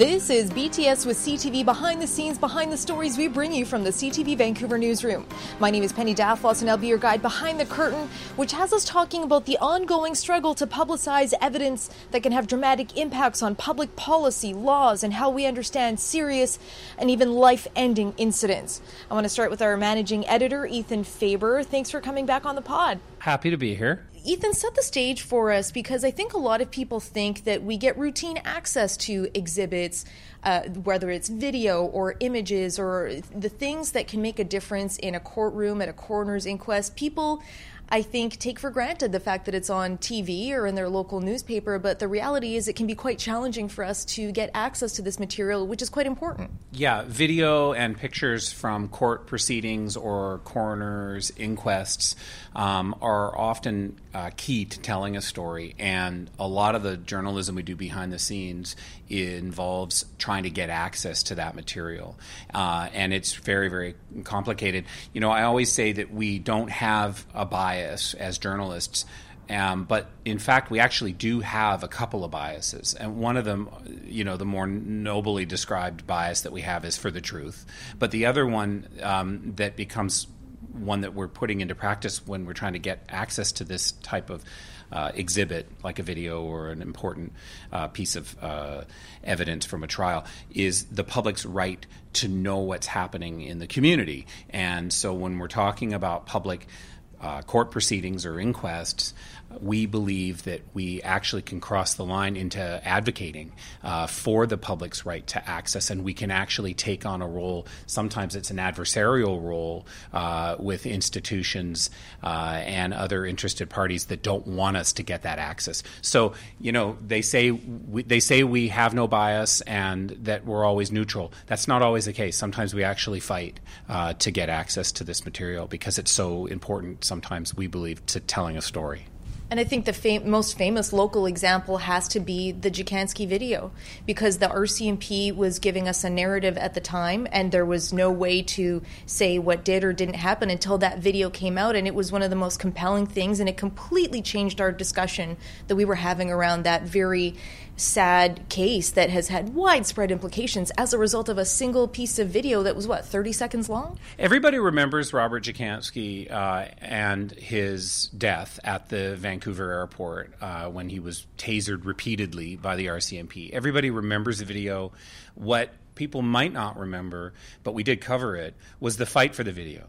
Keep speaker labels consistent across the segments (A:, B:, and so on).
A: This is BTS with CTV behind the scenes, behind the stories we bring you from the CTV Vancouver newsroom. My name is Penny Daflos, and I'll be your guide behind the curtain, which has us talking about the ongoing struggle to publicize evidence that can have dramatic impacts on public policy, laws, and how we understand serious and even life ending incidents. I want to start with our managing editor, Ethan Faber. Thanks for coming back on the pod.
B: Happy to be here.
A: Ethan, set the stage for us because I think a lot of people think that we get routine access to exhibits, uh, whether it's video or images or the things that can make a difference in a courtroom at a coroner's inquest. People I think, take for granted the fact that it's on TV or in their local newspaper, but the reality is it can be quite challenging for us to get access to this material, which is quite important.
B: Yeah, video and pictures from court proceedings or coroners' inquests um, are often uh, key to telling a story, and a lot of the journalism we do behind the scenes involves trying to get access to that material, uh, and it's very, very complicated. You know, I always say that we don't have a bias bias as journalists. Um, but in fact, we actually do have a couple of biases, and one of them, you know, the more nobly described bias that we have is for the truth. But the other one um, that becomes one that we're putting into practice when we're trying to get access to this type of uh, exhibit, like a video or an important uh, piece of uh, evidence from a trial, is the public's right to know what's happening in the community. And so when we're talking about public uh, court proceedings or inquests, we believe that we actually can cross the line into advocating uh, for the public's right to access, and we can actually take on a role. Sometimes it's an adversarial role uh, with institutions uh, and other interested parties that don't want us to get that access. So, you know, they say we, they say we have no bias and that we're always neutral. That's not always the case. Sometimes we actually fight uh, to get access to this material because it's so important. Sometimes we believe to telling a story.
A: And I think the fam- most famous local example has to be the Dziekanski video because the RCMP was giving us a narrative at the time, and there was no way to say what did or didn't happen until that video came out. And it was one of the most compelling things, and it completely changed our discussion that we were having around that very sad case that has had widespread implications as a result of a single piece of video that was what 30 seconds long?
B: Everybody remembers robert Dziekanski uh, and his death at the vancouver airport uh, when he was tasered repeatedly by the rcmp everybody remembers the video. What people might not remember but we did cover it was the fight for the video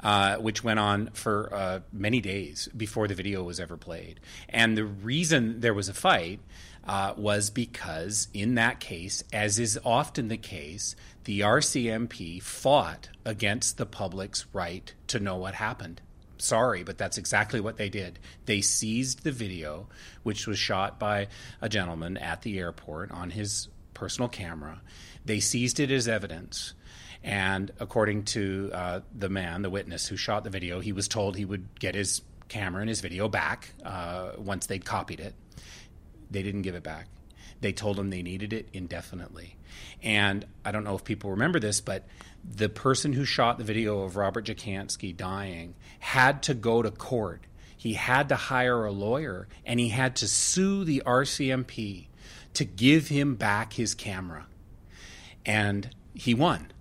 B: uh, which went on for uh, many days before the video was ever played. And the reason there was a fight uh, was because, in that case, as is often the case, the RCMP fought against the public's right to know what happened. Sorry, but that's exactly what they did. They seized the video, which was shot by a gentleman at the airport on his personal camera. They seized it as evidence. And according to uh, the man, the witness who shot the video, he was told he would get his camera and his video back uh, once they'd copied it. They didn't give it back. They told them they needed it indefinitely. And I don't know if people remember this, but the person who shot the video of Robert Dziekanski dying had to go to court. He had to hire a lawyer and he had to sue the RCMP to give him back his camera. And he won.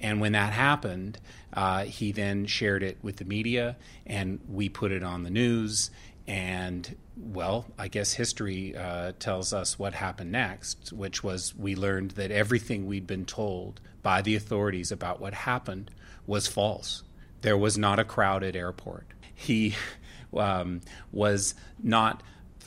B: And when that happened, uh, he then shared it with the media, and we put it on the news. And well, I guess history uh, tells us what happened next, which was we learned that everything we'd been told by the authorities about what happened was false. There was not a crowded airport. He um, was not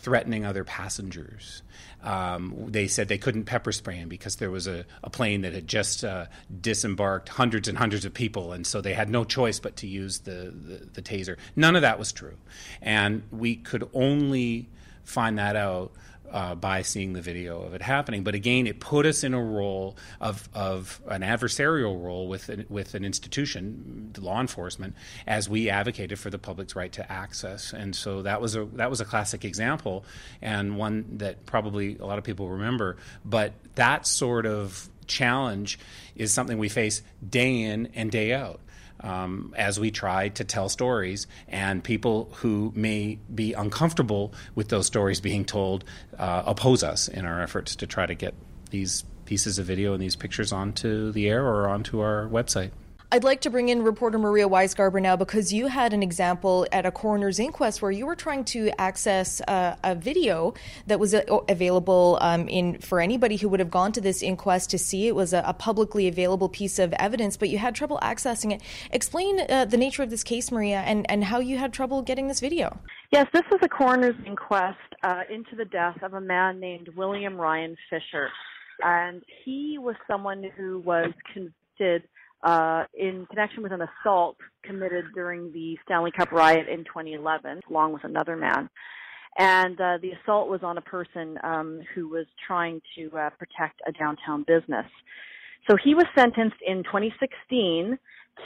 B: threatening other passengers. Um, they said they couldn't pepper spray him because there was a, a plane that had just uh, disembarked hundreds and hundreds of people, and so they had no choice but to use the, the, the taser. None of that was true. And we could only find that out uh, by seeing the video of it happening. But again, it put us in a role of, of an adversarial role with an, with an institution, law enforcement, as we advocated for the public's right to access. And so that was a that was a classic example, and one that probably a lot of people remember. But that sort of challenge is something we face day in and day out um, as we try to tell stories, and people who may be uncomfortable with those stories being told uh, oppose us in our efforts to try to get these pieces of video and these pictures onto the air or onto our website.
A: I'd like to bring in reporter Maria Weisgarber now because you had an example at a coroner's inquest where you were trying to access uh, a video that was uh, available um, in for anybody who would have gone to this inquest to see. It was a, a publicly available piece of evidence, but you had trouble accessing it. Explain uh, the nature of this case, Maria, and, and how you had trouble getting this video.
C: Yes, this is a coroner's inquest uh, into the death of a man named William Ryan Fisher. And he was someone who was convicted uh, in connection with an assault committed during the Stanley Cup riot in 2011, along with another man. And uh, the assault was on a person um, who was trying to uh, protect a downtown business. So he was sentenced in 2016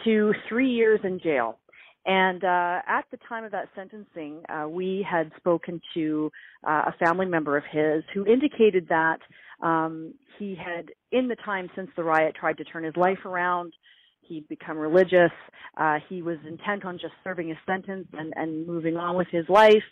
C: to three years in jail. And uh, at the time of that sentencing, uh, we had spoken to uh, a family member of his who indicated that um, he had, in the time since the riot, tried to turn his life around. He'd become religious. Uh, he was intent on just serving his sentence and, and moving on with his life.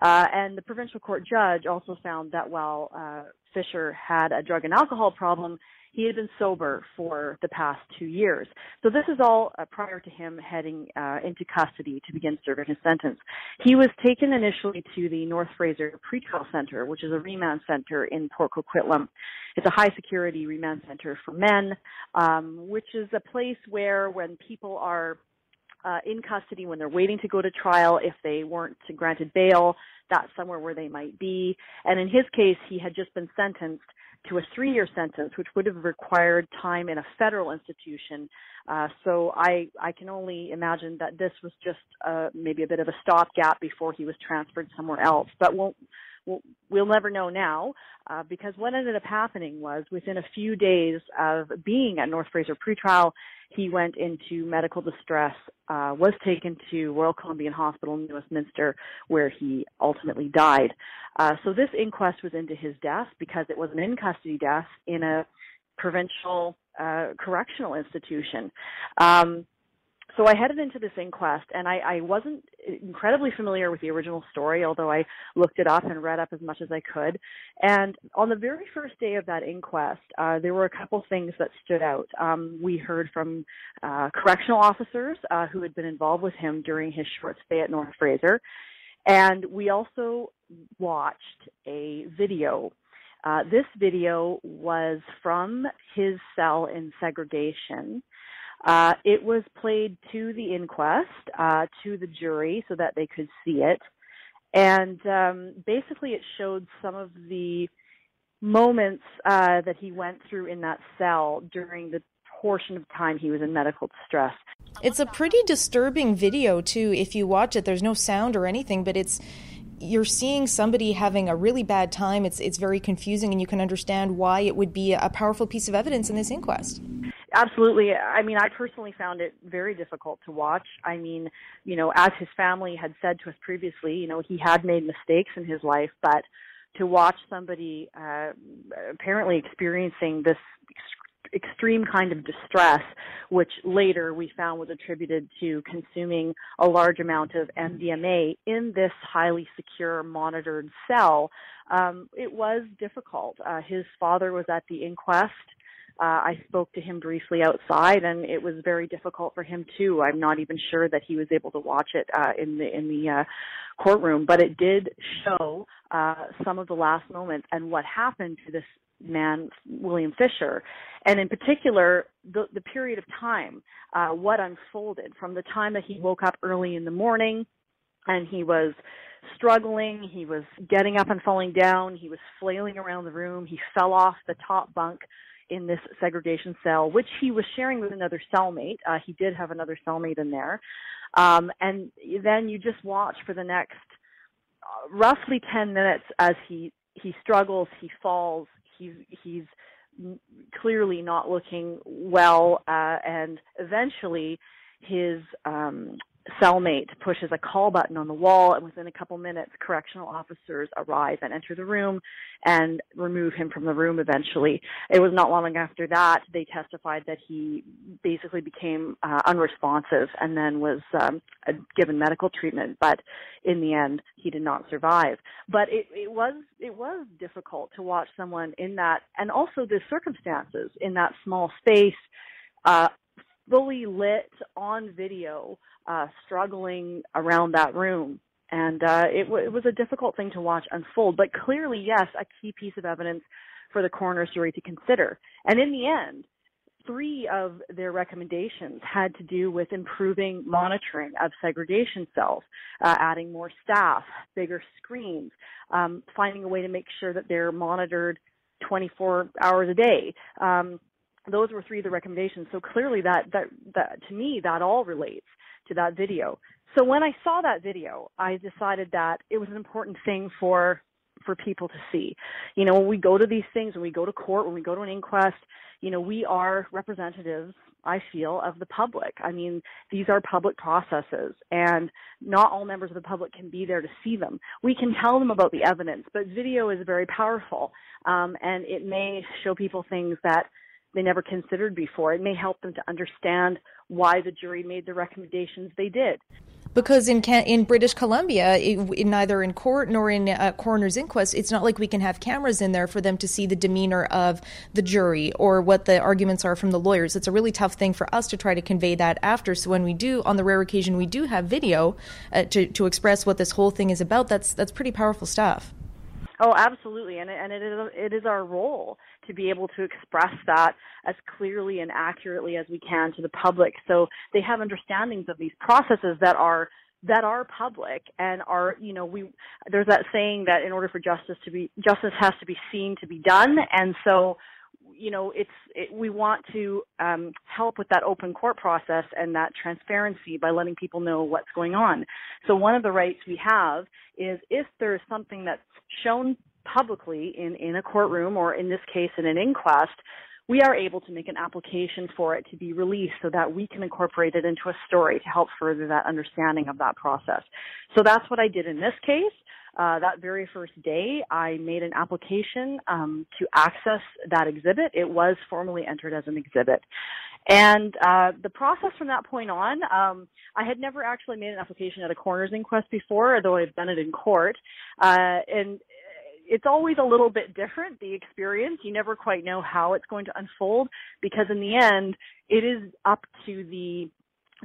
C: Uh, and the provincial court judge also found that while uh, Fisher had a drug and alcohol problem, he had been sober for the past two years. So this is all uh, prior to him heading uh, into custody to begin serving his sentence. He was taken initially to the North Fraser Pretrial Center, which is a remand center in Port Coquitlam. It's a high security remand center for men, um, which is a place where when people are uh, in custody when they're waiting to go to trial if they weren't granted bail that's somewhere where they might be and in his case he had just been sentenced to a three year sentence, which would have required time in a federal institution. Uh, so I, I can only imagine that this was just uh, maybe a bit of a stopgap before he was transferred somewhere else. But we'll, we'll, we'll never know now uh, because what ended up happening was within a few days of being at North Fraser pretrial, he went into medical distress, uh, was taken to Royal Columbian Hospital in Westminster, where he ultimately died. Uh, so this inquest was into his death because it was an in custody death in a provincial uh, correctional institution. Um, so I headed into this inquest, and I, I wasn't incredibly familiar with the original story, although I looked it up and read up as much as I could. And on the very first day of that inquest, uh, there were a couple things that stood out. Um, we heard from uh, correctional officers uh, who had been involved with him during his short stay at North Fraser, and we also watched a video. Uh, this video was from his cell in segregation uh, it was played to the inquest, uh, to the jury so that they could see it. And um, basically, it showed some of the moments uh, that he went through in that cell during the portion of time he was in medical distress.
A: It's a pretty disturbing video, too. If you watch it, there's no sound or anything, but it's you're seeing somebody having a really bad time. It's it's very confusing, and you can understand why it would be a powerful piece of evidence in this inquest.
C: Absolutely. I mean, I personally found it very difficult to watch. I mean, you know, as his family had said to us previously, you know, he had made mistakes in his life, but to watch somebody uh, apparently experiencing this extreme kind of distress, which later we found was attributed to consuming a large amount of MDMA in this highly secure, monitored cell, um, it was difficult. Uh, his father was at the inquest uh, I spoke to him briefly outside, and it was very difficult for him too. I'm not even sure that he was able to watch it uh, in the in the uh, courtroom, but it did show uh, some of the last moments and what happened to this man, William Fisher, and in particular the the period of time, uh, what unfolded from the time that he woke up early in the morning, and he was struggling. He was getting up and falling down. He was flailing around the room. He fell off the top bunk in this segregation cell, which he was sharing with another cellmate. Uh, he did have another cellmate in there. Um, and then you just watch for the next uh, roughly 10 minutes as he, he struggles, he falls, he's, he's clearly not looking well, uh, and eventually his um, cellmate pushes a call button on the wall, and within a couple minutes, correctional officers arrive and enter the room and remove him from the room eventually. It was not long after that they testified that he basically became uh, unresponsive and then was um, given medical treatment, but in the end, he did not survive. But it, it was it was difficult to watch someone in that, and also the circumstances in that small space. Uh, fully lit on video, uh, struggling around that room. And uh, it, w- it was a difficult thing to watch unfold, but clearly, yes, a key piece of evidence for the coroner's jury to consider. And in the end, three of their recommendations had to do with improving monitoring of segregation cells, uh, adding more staff, bigger screens, um, finding a way to make sure that they're monitored 24 hours a day. Um, those were three of the recommendations. So clearly that, that, that, to me, that all relates to that video. So when I saw that video, I decided that it was an important thing for, for people to see. You know, when we go to these things, when we go to court, when we go to an inquest, you know, we are representatives, I feel, of the public. I mean, these are public processes and not all members of the public can be there to see them. We can tell them about the evidence, but video is very powerful. Um, and it may show people things that they never considered before. It may help them to understand why the jury made the recommendations they did.
A: Because in in British Columbia, it, neither in court nor in a coroner's inquest, it's not like we can have cameras in there for them to see the demeanor of the jury or what the arguments are from the lawyers. It's a really tough thing for us to try to convey that after. So when we do, on the rare occasion we do have video uh, to to express what this whole thing is about, that's that's pretty powerful stuff.
C: Oh, absolutely, and and it is it is our role to be able to express that as clearly and accurately as we can to the public, so they have understandings of these processes that are that are public and are you know we there's that saying that in order for justice to be justice has to be seen to be done, and so you know, it's it, we want to um, help with that open court process and that transparency by letting people know what's going on. So one of the rights we have is if there is something that's shown publicly in in a courtroom or in this case in an inquest, we are able to make an application for it to be released so that we can incorporate it into a story to help further that understanding of that process. So that's what I did in this case. Uh, that very first day, I made an application um, to access that exhibit. It was formally entered as an exhibit. And uh, the process from that point on, um, I had never actually made an application at a coroner's inquest before, although I've done it in court. Uh, and it's always a little bit different, the experience. You never quite know how it's going to unfold because in the end, it is up to the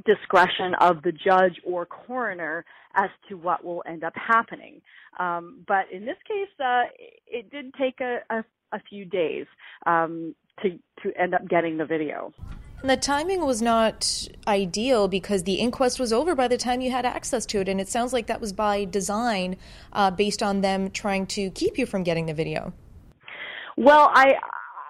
C: discretion of the judge or coroner as to what will end up happening. Um, but in this case, uh, it did take a, a, a few days um, to to end up getting the video.
A: And the timing was not ideal because the inquest was over by the time you had access to it, and it sounds like that was by design, uh, based on them trying to keep you from getting the video.
C: Well, I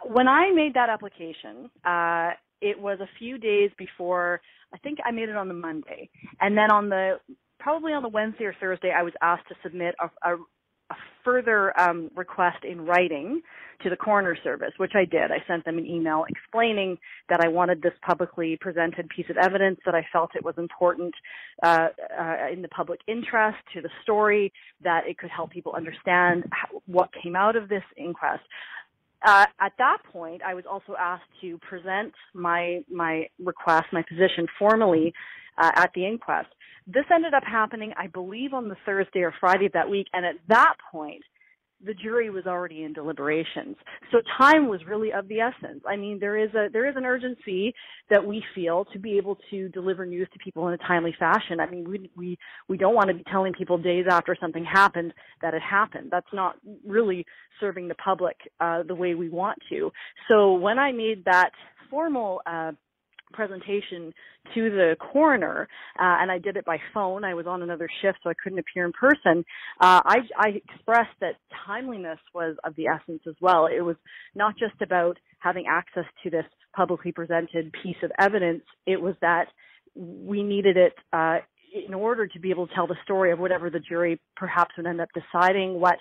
C: when I made that application, uh, it was a few days before. I think I made it on the Monday, and then on the probably on the Wednesday or Thursday, I was asked to submit a, a, a further um, request in writing to the coroner service, which I did. I sent them an email explaining that I wanted this publicly presented piece of evidence, that I felt it was important uh, uh, in the public interest to the story, that it could help people understand how, what came out of this inquest. Uh, at that point, I was also asked to present my my request, my position formally uh, at the inquest. This ended up happening, I believe, on the Thursday or Friday of that week, and at that point, the jury was already in deliberations. So time was really of the essence. I mean, there is a there is an urgency that we feel to be able to deliver news to people in a timely fashion. I mean, we we we don't want to be telling people days after something happened that it happened. That's not really serving the public uh, the way we want to. So when I made that formal uh, presentation to the coroner, uh, and I did it by phone. I was on another shift, so I couldn't appear in person. Uh, I, I expressed that timeliness was of the essence as well. It was not just about having access to this publicly presented piece of evidence. It was that we needed it uh, in order to be able to tell the story of whatever the jury perhaps would end up deciding, what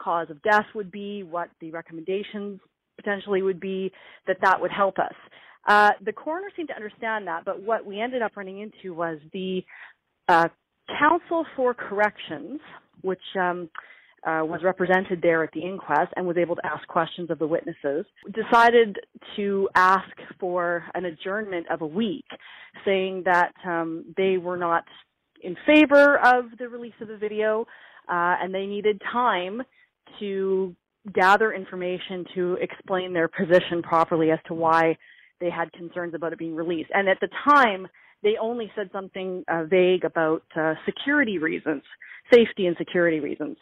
C: cause of death would be, what the recommendations potentially would be, that that would help us. Uh, the coroner seemed to understand that, but what we ended up running into was the uh, Counsel for Corrections, which um, uh, was represented there at the inquest and was able to ask questions of the witnesses, decided to ask for an adjournment of a week, saying that um, they were not in favor of the release of the video uh, and they needed time to gather information to explain their position properly as to why they had concerns about it being released. And at the time, they only said something uh, vague about uh, security reasons, safety and security reasons.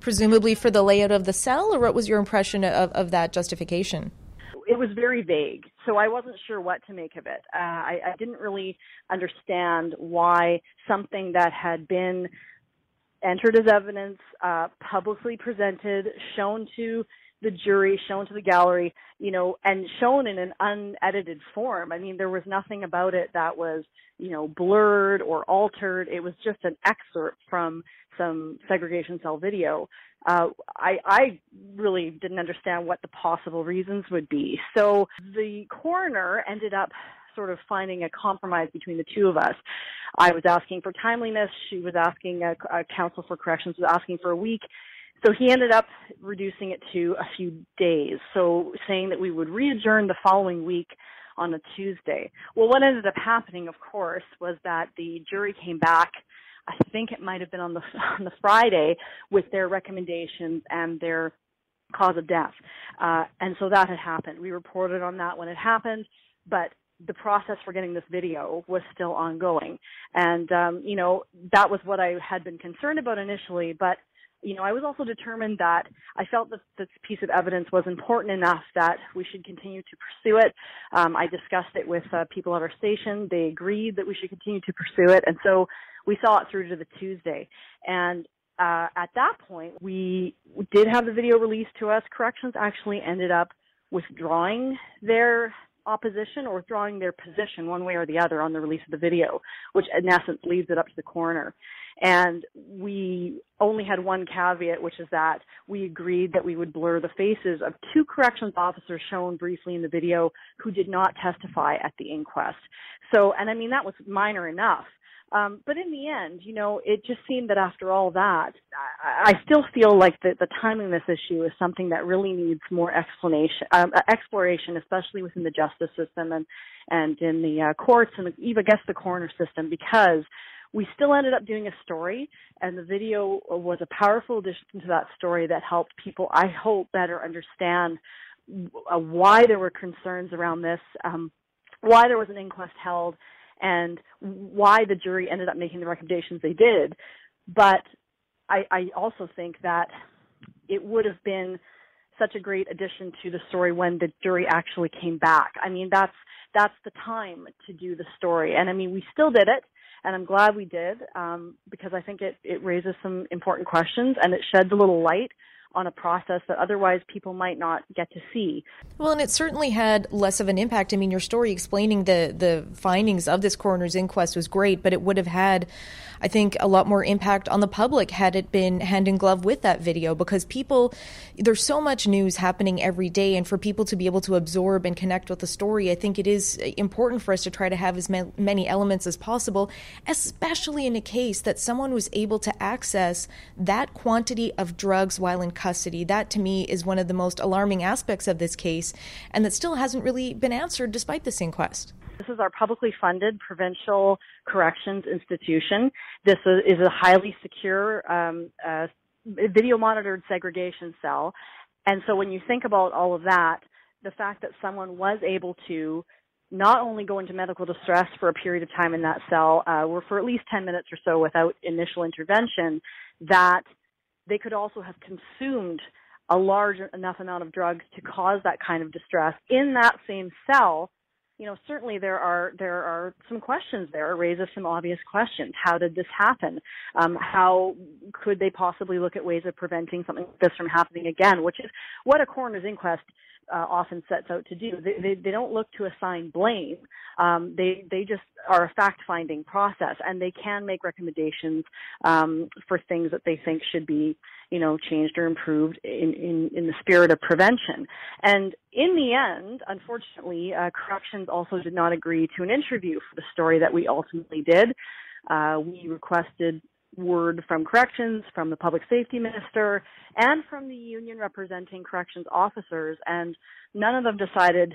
A: Presumably for the layout of the cell, or what was your impression of, of that justification?
C: It was very vague, so I wasn't sure what to make of it. Uh, I, I didn't really understand why something that had been entered as evidence, uh, publicly presented, shown to the jury, shown to the gallery, you know, and shown in an unedited form. I mean, there was nothing about it that was, you know, blurred or altered. It was just an excerpt from some segregation cell video. Uh, I, I really didn't understand what the possible reasons would be. So the coroner ended up sort of finding a compromise between the two of us. I was asking for timeliness. She was asking a, a counsel for corrections was asking for a week. So he ended up reducing it to a few days. So saying that we would re-adjourn the following week on a Tuesday. Well, what ended up happening, of course, was that the jury came back. I think it might have been on the on the Friday with their recommendations and their cause of death. Uh, and so that had happened. We reported on that when it happened, but the process for getting this video was still ongoing. And, um, you know, that was what I had been concerned about initially, but you know, I was also determined that I felt that this piece of evidence was important enough that we should continue to pursue it. Um, I discussed it with uh, people at our station. They agreed that we should continue to pursue it. And so we saw it through to the Tuesday. And uh, at that point, we did have the video released to us. Corrections actually ended up withdrawing their opposition or withdrawing their position one way or the other on the release of the video, which in essence leaves it up to the coroner. And we only had one caveat, which is that we agreed that we would blur the faces of two corrections officers shown briefly in the video who did not testify at the inquest. So, and I mean, that was minor enough. Um, but in the end, you know, it just seemed that after all that, I, I still feel like the, the timing of this issue is something that really needs more explanation, um, exploration, especially within the justice system and and in the uh, courts and even I guess the coroner system, because we still ended up doing a story and the video was a powerful addition to that story that helped people i hope better understand uh, why there were concerns around this um, why there was an inquest held and why the jury ended up making the recommendations they did. But i, I also think that it would have been such a great addition to the story when the jury actually came back. I mean that's that's the time to do the story. And i mean we still did it and I'm glad we did um, because I think it, it raises some important questions and it sheds a little light on a process that otherwise people might not get to see.
A: Well, and it certainly had less of an impact. I mean, your story explaining the the findings of this coroner's inquest was great, but it would have had, I think, a lot more impact on the public had it been hand in glove with that video because people, there's so much news happening every day, and for people to be able to absorb and connect with the story, I think it is important for us to try to have as many elements as possible, especially in a case that someone was able to access that quantity of drugs while in custody. That to me is one of the most alarming aspects of this case, and that still hasn't really been answered despite this inquest.
C: This is our publicly funded provincial corrections institution. This is a highly secure, um, uh, video monitored segregation cell. And so when you think about all of that, the fact that someone was able to not only go into medical distress for a period of time in that cell, uh, or for at least 10 minutes or so without initial intervention, that they could also have consumed a large enough amount of drugs to cause that kind of distress in that same cell. You know certainly there are there are some questions there. It raises some obvious questions. How did this happen? Um, how could they possibly look at ways of preventing something like this from happening again? Which is what a coroner's inquest uh, often sets out to do. They, they, they don't look to assign blame. Um, they they just are a fact finding process, and they can make recommendations um, for things that they think should be you know changed or improved in in, in the spirit of prevention. And in the end, unfortunately, uh, corrections also did not agree to an interview for the story that we ultimately did. Uh, we requested word from corrections, from the public safety minister, and from the union representing corrections officers, and none of them decided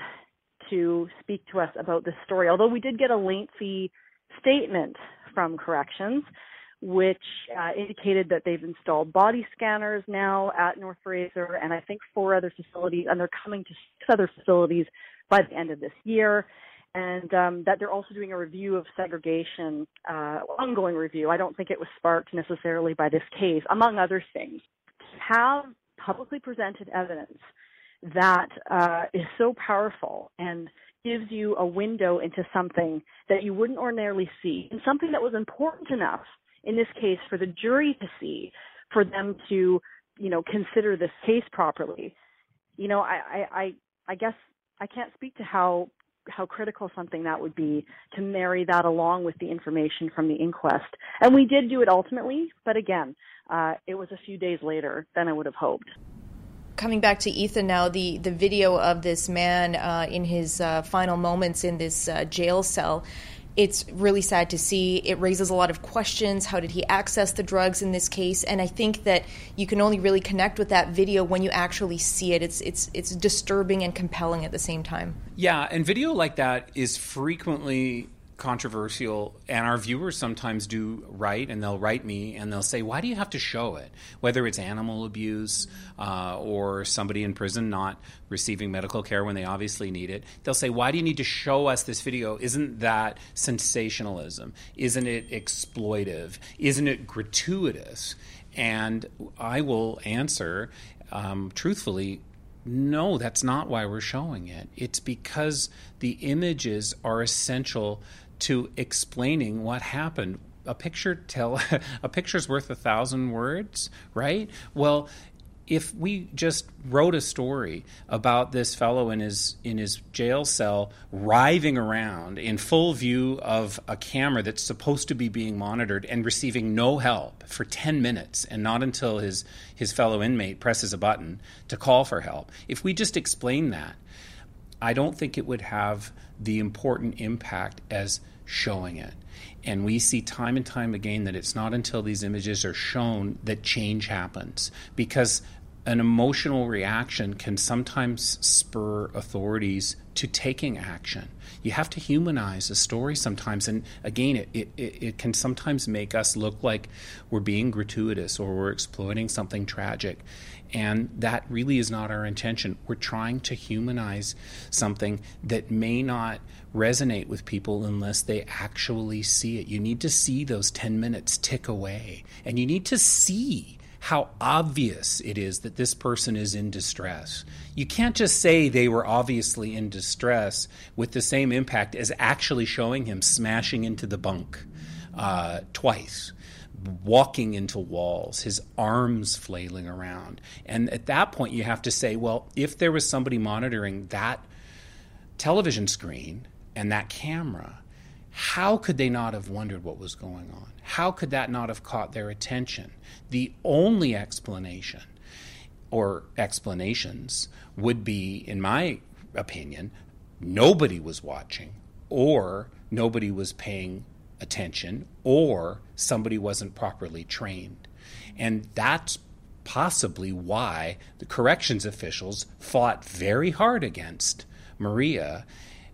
C: to speak to us about this story. Although we did get a lengthy statement from corrections, which uh, indicated that they've installed body scanners now at North Fraser and I think four other facilities, and they're coming to six other facilities by the end of this year. And um, that they're also doing a review of segregation, uh, ongoing review. I don't think it was sparked necessarily by this case, among other things. Have publicly presented evidence that uh, is so powerful and gives you a window into something that you wouldn't ordinarily see, and something that was important enough in this case for the jury to see, for them to, you know, consider this case properly. You know, I, I, I, I guess I can't speak to how how critical something that would be to marry that along with the information from the inquest. And we did do it ultimately, but again, uh, it was a few days later than I would have hoped
A: coming back to Ethan now, the, the video of this man uh, in his uh, final moments in this uh, jail cell it's really sad to see. It raises a lot of questions. How did he access the drugs in this case? And I think that you can only really connect with that video when you actually see it. It's it's it's disturbing and compelling at the same time.
B: Yeah, and video like that is frequently controversial and our viewers sometimes do write and they'll write me and they'll say why do you have to show it? Whether it's animal abuse uh, or somebody in prison not receiving medical care when they obviously need it they'll say why do you need to show us this video? Isn't that sensationalism? Isn't it exploitive? Isn't it gratuitous? And i will answer um, truthfully no, that's not why we're showing it. It's because the images are essential to explaining what happened. A picture tell a picture's worth a thousand words, right? Well, if we just wrote a story about this fellow in his in his jail cell writhing around in full view of a camera that's supposed to be being monitored and receiving no help for 10 minutes and not until his his fellow inmate presses a button to call for help if we just explain that I don't think it would have the important impact as showing it. And we see time and time again that it's not until these images are shown that change happens because an emotional reaction can sometimes spur authorities to taking action. You have to humanize a story sometimes. And again, it, it, it can sometimes make us look like we're being gratuitous or we're exploiting something tragic. And that really is not our intention. We're trying to humanize something that may not resonate with people unless they actually see it. You need to see those 10 minutes tick away, and you need to see how obvious it is that this person is in distress. You can't just say they were obviously in distress with the same impact as actually showing him smashing into the bunk uh, twice walking into walls, his arms flailing around. And at that point, you have to say, well, if there was somebody monitoring that television screen and that camera, how could they not have wondered what was going on? How could that not have caught their attention? The only explanation or explanations would be, in my opinion, nobody was watching or nobody was paying attention or somebody wasn't properly trained. And that's possibly why the corrections officials fought very hard against Maria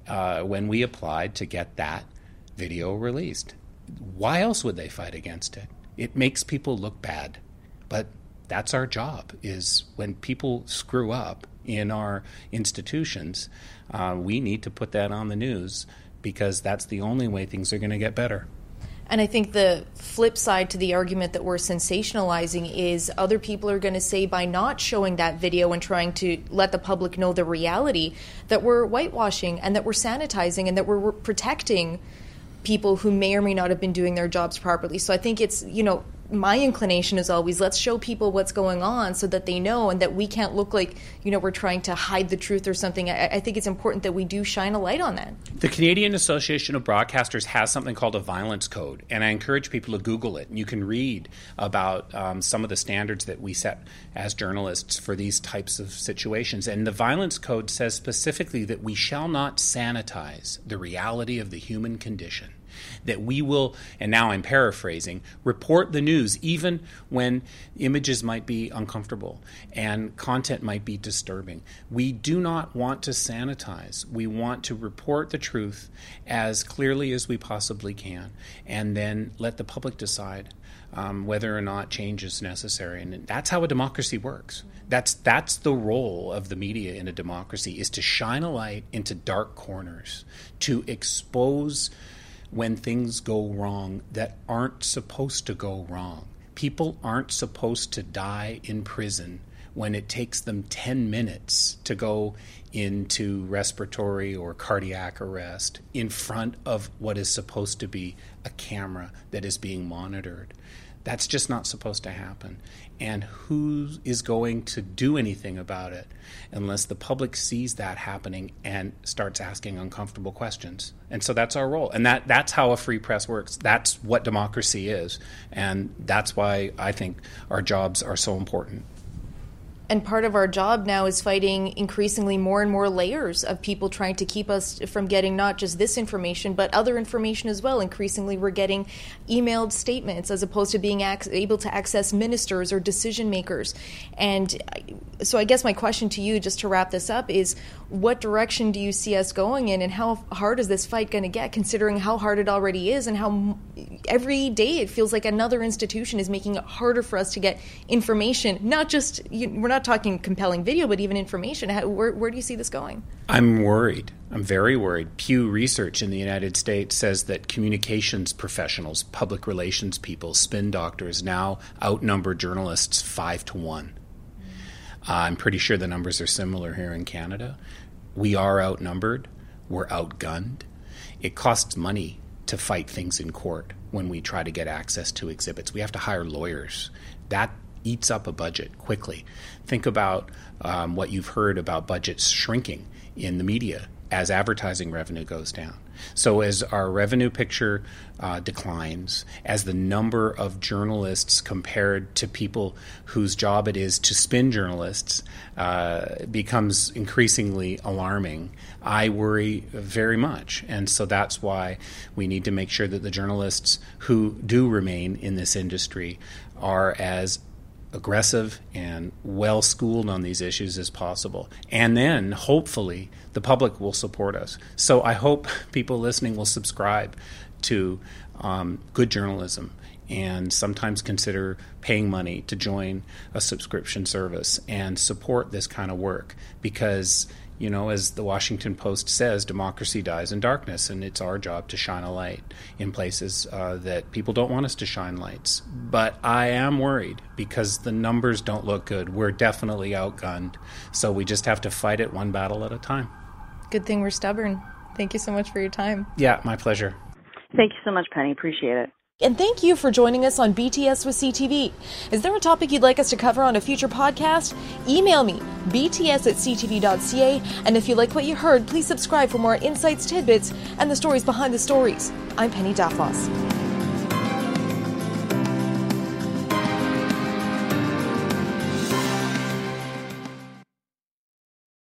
B: uh, when we applied to get that video released. Why else would they fight against it? It makes people look bad. But that's our job is when people screw up in our institutions, uh, we need to put that on the news because that's the only way things are going to get better.
A: And I think the flip side to the argument that we're sensationalizing is other people are going to say by not showing that video and trying to let the public know the reality that we're whitewashing and that we're sanitizing and that we're protecting people who may or may not have been doing their jobs properly. So I think it's, you know, my inclination is always let's show people what's going on so that they know and that we can't look like you know we're trying to hide the truth or something. I, I, think it's important that we do shine a light on that.
B: The canadian association of broadcasters has something called a violence code and i encourage people to google it. And you can read about um, some of the standards that we set as journalists for these types of situations. And the violence code says specifically that we shall not sanitize the reality of the human condition that we will, and now I'm paraphrasing, report the news even when images might be uncomfortable and content might be disturbing. We do not want to sanitize. We want to report the truth as clearly as we possibly can and then let the public decide um, whether or not change is necessary. And that's how a democracy works. That's that's the role of the media in a democracy is to shine a light into dark corners, to expose when things go wrong that aren't supposed to go wrong. People aren't supposed to die in prison when it takes them 10 minutes to go into respiratory or cardiac arrest in front of what is supposed to be a camera that is being monitored. That's just not supposed to happen. And who is going to do anything about it unless the public sees that happening and starts asking uncomfortable questions? And so that's our role. And that, that's how a free press works. That's what democracy is. And that's why I think our jobs are so important.
A: And part of our job now is fighting increasingly more and more layers of people trying to keep us from getting not just this information, but other information as well. Increasingly, we're getting emailed statements as opposed to being ac- able to access ministers or decision makers. And so, I guess my question to you, just to wrap this up, is what direction do you see us going in, and how hard is this fight going to get, considering how hard it already is, and how every day it feels like another institution is making it harder for us to get information, not just, we're not not talking compelling video, but even information. How, where, where do you see this going?
B: I'm worried. I'm very worried. Pew Research in the United States says that communications professionals, public relations people, spin doctors now outnumber journalists five to one. Uh, I'm pretty sure the numbers are similar here in Canada. We are outnumbered. We're outgunned. It costs money to fight things in court when we try to get access to exhibits. We have to hire lawyers. That eats up a budget quickly. Think about um, what you've heard about budgets shrinking in the media as advertising revenue goes down. So, as our revenue picture uh, declines, as the number of journalists compared to people whose job it is to spin journalists uh, becomes increasingly alarming, I worry very much. And so that's why we need to make sure that the journalists who do remain in this industry are as aggressive and well schooled on these issues as possible. And then hopefully the public will support us. So I hope people listening will subscribe to um, good journalism and sometimes consider paying money to join a subscription service and support this kind of work because you know, as the Washington Post says, democracy dies in darkness, and it's our job to shine a light in places uh, that people don't want us to shine lights. But I am worried because the numbers don't look good. We're definitely outgunned, so we just have to fight it one battle at a time.
A: Good thing we're stubborn. Thank you so much for your time.
B: Yeah, my pleasure.
C: Thank you so much, Penny. Appreciate it.
A: And thank you for joining us on BTS with CTV. Is there a topic you'd like us to cover on a future podcast? Email me, bts at ctv.ca. And if you like what you heard, please subscribe for more insights, tidbits, and the stories behind the stories. I'm Penny Daflos.